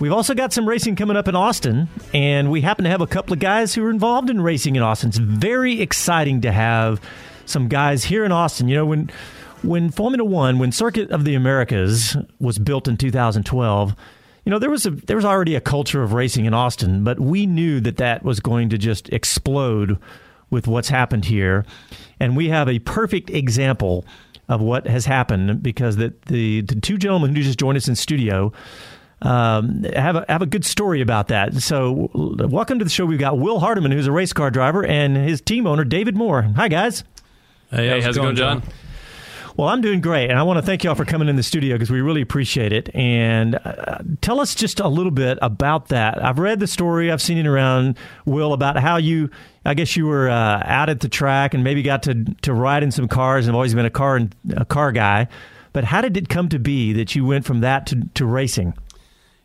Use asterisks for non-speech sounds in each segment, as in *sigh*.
We've also got some racing coming up in Austin, and we happen to have a couple of guys who are involved in racing in Austin. It's very exciting to have some guys here in Austin. You know, when when Formula One, when Circuit of the Americas was built in 2012, you know there was a there was already a culture of racing in Austin, but we knew that that was going to just explode with what's happened here, and we have a perfect example of what has happened because the the, the two gentlemen who just joined us in studio um, have a, have a good story about that. So, welcome to the show. We've got Will Hardeman, who's a race car driver, and his team owner David Moore. Hi, guys. Hey, how's, how's it going, John? John? Well, I'm doing great, and I want to thank you all for coming in the studio because we really appreciate it. And uh, tell us just a little bit about that. I've read the story, I've seen it around, Will, about how you, I guess you were uh, out at the track and maybe got to to ride in some cars. and have always been a car and a car guy, but how did it come to be that you went from that to, to racing?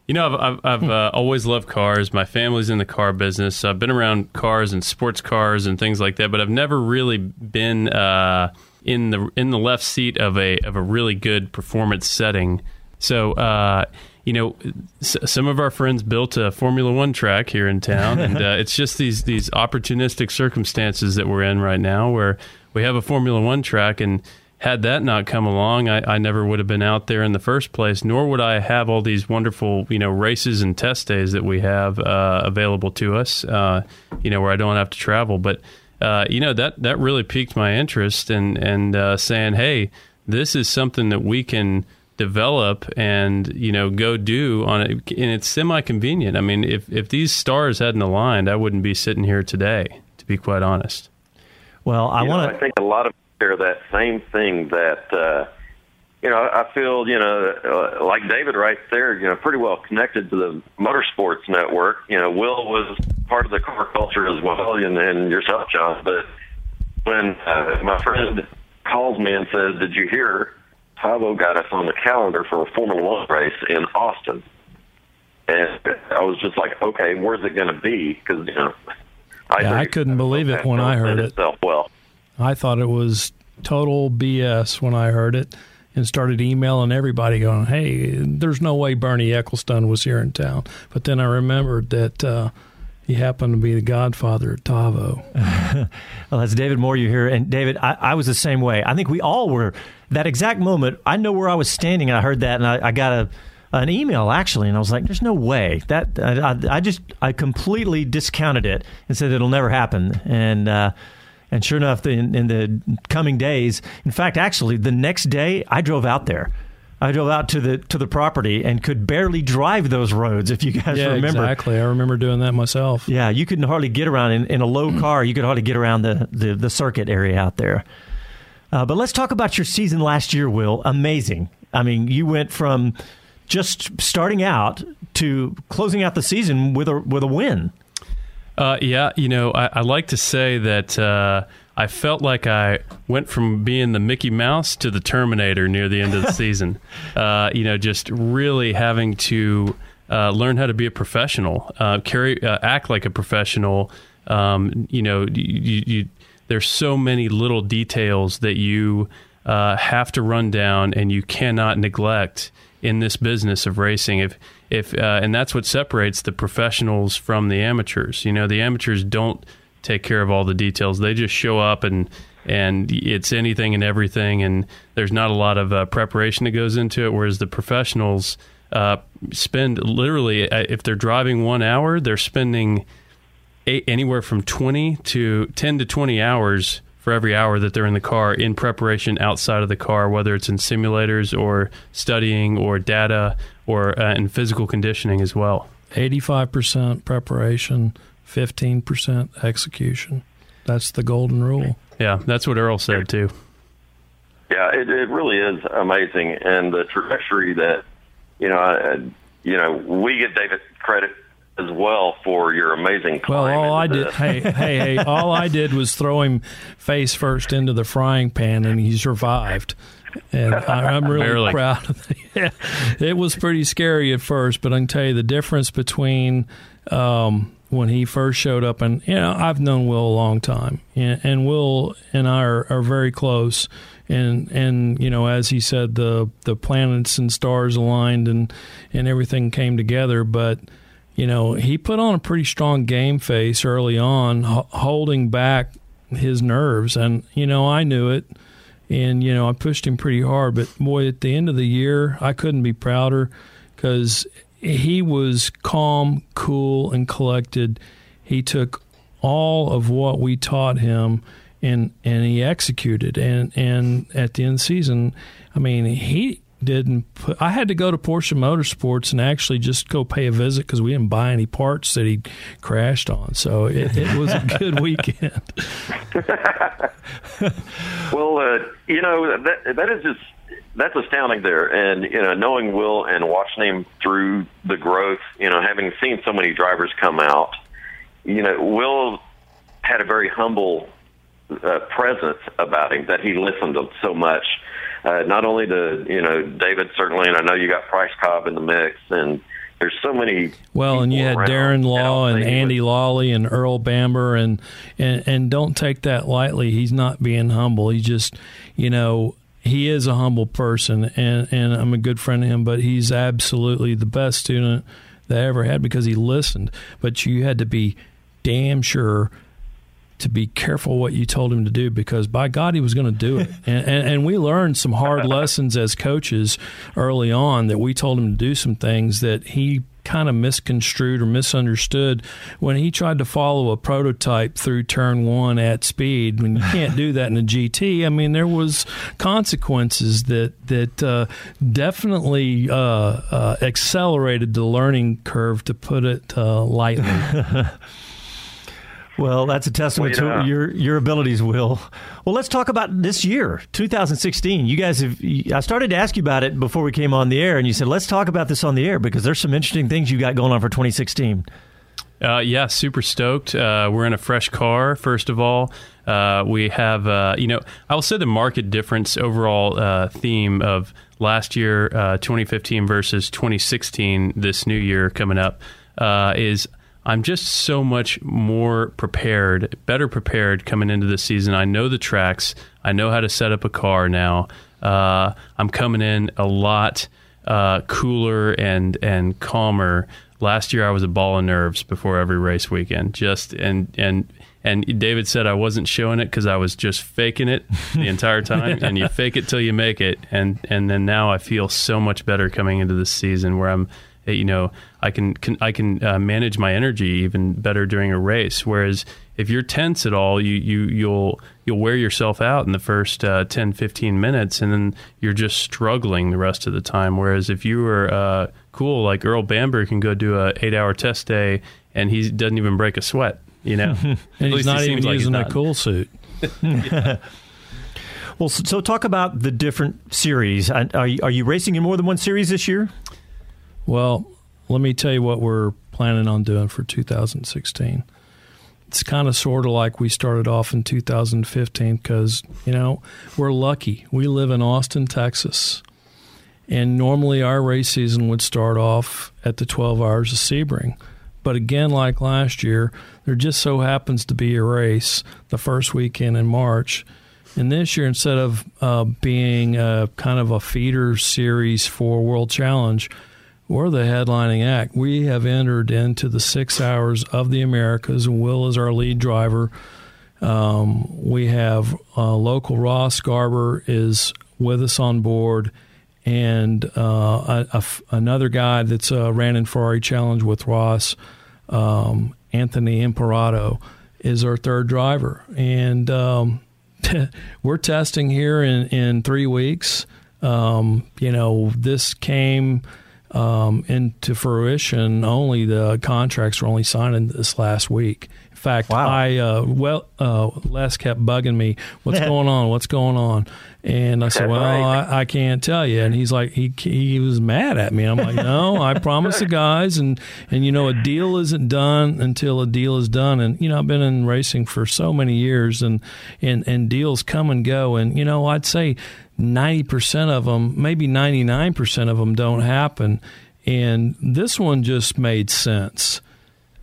You know, I've, I've, I've uh, always loved cars. My family's in the car business. So I've been around cars and sports cars and things like that, but I've never really been uh, in the in the left seat of a of a really good performance setting. So, uh, you know, s- some of our friends built a Formula One track here in town, and uh, it's just these these opportunistic circumstances that we're in right now, where we have a Formula One track and had that not come along, I, I, never would have been out there in the first place, nor would I have all these wonderful, you know, races and test days that we have uh, available to us, uh, you know, where I don't have to travel. But, uh, you know, that, that really piqued my interest and, and uh, saying, hey, this is something that we can develop and, you know, go do on it. And it's semi convenient. I mean, if, if these stars hadn't aligned, I wouldn't be sitting here today, to be quite honest. Well, I want to. I think a lot of share that same thing that uh, you know I feel you know uh, like David right there you know pretty well connected to the motorsports network. You know Will was part of the car culture as well, and, and yourself, John. But when uh, my friend calls me and says, "Did you hear?" Tavo got us on the calendar for a Formula One race in Austin, and I was just like, "Okay, where's it going to be?" Because you know, I, yeah, I couldn't believe it when I heard it. Well, I thought it was total BS when I heard it and started emailing everybody going, hey, there's no way Bernie Ecclestone was here in town. But then I remembered that uh, he happened to be the godfather of Tavo. *laughs* well, that's David Moore you hear. And David, I, I, was the same way. I think we all were. That exact moment, I know where I was standing. and I heard that and I, I got a an email actually, and I was like, "There's no way that I, I, just I completely discounted it and said it'll never happen." And uh, and sure enough, the, in, in the coming days, in fact, actually, the next day, I drove out there. I drove out to the to the property and could barely drive those roads. If you guys yeah, remember, exactly. I remember doing that myself. Yeah, you couldn't hardly get around in, in a low car. You could hardly get around the the, the circuit area out there. Uh, but let's talk about your season last year, Will. Amazing. I mean, you went from just starting out to closing out the season with a with a win. Uh, yeah, you know, I, I, like to say that uh, I felt like I went from being the Mickey Mouse to the Terminator near the end of the *laughs* season. Uh, you know, just really having to uh, learn how to be a professional, uh, carry, uh, act like a professional. Um, you know, you, you, there's so many little details that you have to run down, and you cannot neglect in this business of racing. If if uh, and that's what separates the professionals from the amateurs. You know, the amateurs don't take care of all the details. They just show up and and it's anything and everything, and there's not a lot of uh, preparation that goes into it. Whereas the professionals uh, spend literally, uh, if they're driving one hour, they're spending anywhere from twenty to ten to twenty hours for every hour that they're in the car in preparation outside of the car, whether it's in simulators or studying or data or uh, in physical conditioning as well. 85% preparation, 15% execution. That's the golden rule. Yeah, that's what Earl said too. Yeah, it, it really is amazing, and the trajectory that you know, uh, you know, we give David credit as well for your amazing Well, all I did, hey, hey, hey, *laughs* all I did was throw him face first into the frying pan, and he survived. And I, am really Barely. proud of it. *laughs* Yeah, it was pretty scary at first, but I can tell you the difference between um, when he first showed up, and you know, I've known Will a long time, and, and Will and I are, are very close. and and you know as he said the the planets and stars aligned and and everything came together but you know he put on a pretty strong game face early on holding back his nerves. And you know I knew it. And you know I pushed him pretty hard. But boy at the end of the year I couldn't be prouder cuz he was calm cool and collected. He took all of what we taught him and and he executed. And and at the end of the season i mean he didn't put, I had to go to Porsche Motorsports and actually just go pay a visit because we didn't buy any parts that he crashed on. So it, it was a good *laughs* weekend. *laughs* well, uh, you know that that is just that's astounding there, and you know knowing Will and watching him through the growth, you know having seen so many drivers come out, you know Will had a very humble uh, presence about him that he listened to so much. Uh, not only to you know David certainly, and I know you got Price Cobb in the mix, and there's so many. Well, and you had Darren Law and Andy Lally and Earl Bamber, and, and and don't take that lightly. He's not being humble. He just, you know, he is a humble person, and and I'm a good friend of him. But he's absolutely the best student that I ever had because he listened. But you had to be damn sure to be careful what you told him to do because by God he was going to do it. *laughs* and, and, and, we learned some hard *laughs* lessons as coaches early on that we told him to do some things that he kind of misconstrued or misunderstood when he tried to follow a prototype through turn one at speed. When you can't do that in a GT, I mean there was consequences that that uh, definitely uh, uh, accelerated the learning curve, to put it uh, lightly. *laughs* Well, that's a testament well, to your your abilities, Will. Well, let's talk about this year, 2016. You guys have. I started to ask you about it before we came on the air, and you said let's talk about this on the air because there's some interesting things you got going on for 2016. Uh, yeah, super stoked. Uh, we're in a fresh car. First of all, uh, we have uh, you know I will say the market difference overall uh, theme of last year, uh, 2015 versus 2016, this new year coming up is I'm just so much more prepared, better prepared coming into the season. I know the tracks. I know how to set up a car now. Uh, I'm coming in a lot uh, cooler and and calmer. Last year I was a ball of nerves before every race weekend. Just and and and David said I wasn't showing it because I was just faking it *laughs* the entire time. and you fake it till you make it. And and then now I feel so much better coming into this season where I'm you know I can, can I can uh, manage my energy even better during a race. Whereas if you're tense at all, you you you'll you'll wear yourself out in the first uh, 10, 15 minutes, and then you're just struggling the rest of the time. Whereas if you were uh, cool, like Earl Bamber can go do a eight hour test day, and he doesn't even break a sweat. You know, *laughs* and he's not he even using like a cool suit. *laughs* Well, so, so, talk about the different series. Are you, are you racing in more than one series this year? Well, let me tell you what we're planning on doing for 2016. It's kind of sort of like we started off in 2015 because, you know, we're lucky. We live in Austin, Texas. And normally our race season would start off at the 12 hours of Sebring. But again, like last year, there just so happens to be a race the first weekend in March. And this year, instead of uh, being a, kind of a feeder series for World Challenge, we're the headlining act. We have entered into the six hours of the Americas, Will is our lead driver. Um, we have uh, local Ross Garber is with us on board, and uh, another guy that's uh, ran in Ferrari Challenge with Ross, um, Anthony Imperato, is our third driver, and um, *laughs* we're testing here in in three weeks. Um, you know, this came um, into fruition. Only the contracts were only signed this last week. Fact, wow. I uh, well, uh, Les kept bugging me. What's going on? What's going on? And I said, "Well, right. I, I, can't tell you." And he's like, he he was mad at me. I'm like, "No, I *laughs* promised the guys, and and you know, a deal isn't done until a deal is done." And you know, I've been in racing for so many years, and and and deals come and go. And you know, I'd say 90% of them, maybe 99% of them don't happen. And this one just made sense.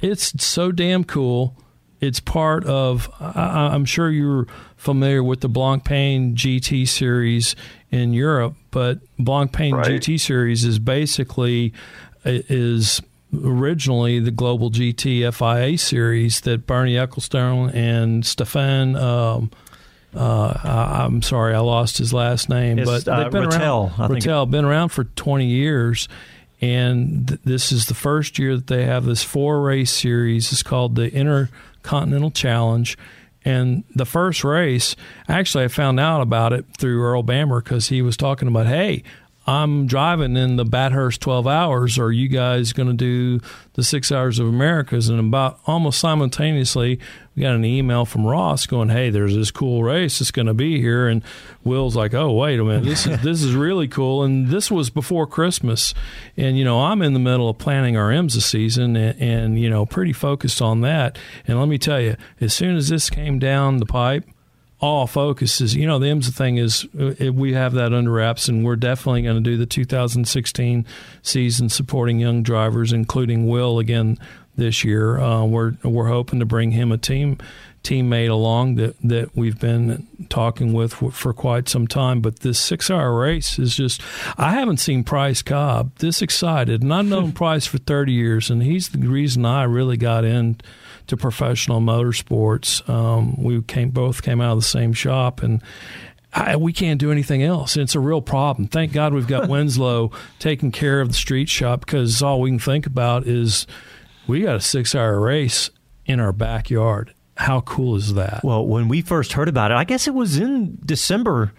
It's so damn cool. It's part of. I, am sure you're familiar with the Blancpain GT series in Europe, but Blancpain right. GT series is basically is originally the Global GT FIA series that Bernie Ecclestone and Stefan. Um, uh, I, am sorry, I lost his last name, it's, but they've been Ratel, around. Ratel been around for 20 years, and th- this is the first year that they have this four race series. It's called the Intercontinental Challenge. And the first race, actually, I found out about it through Earl Bamber because he was talking about, hey, I'm driving in the Bathurst 12 hours. Are you guys going to do the six hours of Americas? And about almost simultaneously, we got an email from Ross going, "Hey, there's this cool race that's going to be here." And Will's like, "Oh, wait a minute, this is this is really cool." And this was before Christmas, and you know I'm in the middle of planning our IMSA season, and, and you know pretty focused on that. And let me tell you, as soon as this came down the pipe all focus is, you know, the IMSA thing is uh, we have that under wraps, and we're definitely going to do the 2016 season supporting young drivers, including Will again this year. Uh, we're we're hoping to bring him a team teammate along that that we've been talking with for quite some time. But this six hour race is just I haven't seen Price Cobb this excited, and I've known *laughs* Price for 30 years, and he's the reason I really got into professional motorsports. Um, we came both came out of the same shop and. I, we can't do anything else. It's a real problem. Thank God we've got *laughs* Winslow taking care of the street shop because all we can think about is we got a six hour race in our backyard. How cool is that? Well, when we first heard about it, I guess it was in December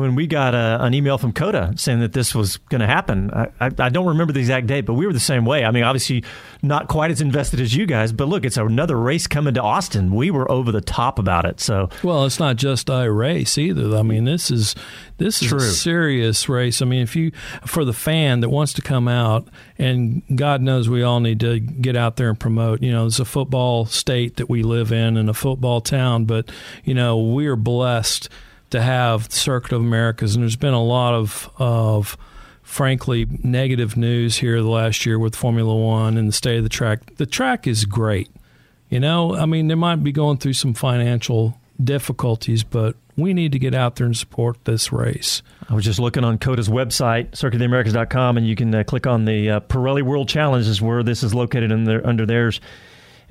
when we got a, an email from COTA saying that this was going to happen. I, I, I, don't remember the exact date, but we were the same way. I mean, obviously not quite as invested as you guys, but look, it's another race coming to Austin. We were over the top about it. So well, it's not just a race either. I mean, this is this is True. a serious race. I mean, if you for the fan that wants to come out, and God knows we all need to get out there and promote. You know, it's a football state that we live in and a football town, but you know, we are blessed to have the Circuit of Americas, and there's been a lot of of frankly negative news here the last year with Formula One and the state of the track. The track is great. You know, I mean, they might be going through some financial difficulties, but we need to get out there and support this race. I was just looking on COTA's website, circuitoftheamericas.com, and you can uh, click on the uh, Pirelli World Challenge, is where this is located their, under theirs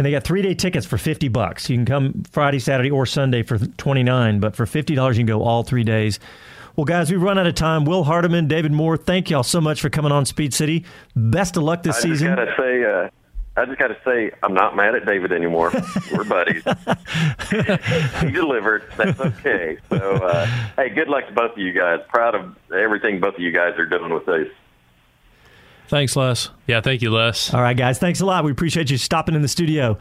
and they got three day tickets for 50 bucks. You can come Friday, Saturday, or Sunday for 29, but for $50, you can go all three days. Well, guys, we've run out of time. Will Hardeman, David Moore, thank y'all so much for coming on Speed City. Best of luck this I season. I gotta say, uh, I just got to say, I'm not mad at David anymore. *laughs* We're buddies. he delivered. That's okay. So, uh, hey, good luck to both of you guys. Proud of everything both of you guys are doing with this. Thanks, Les. Yeah, thank you, Les. All right, guys. Thanks a lot. We appreciate you stopping in the studio.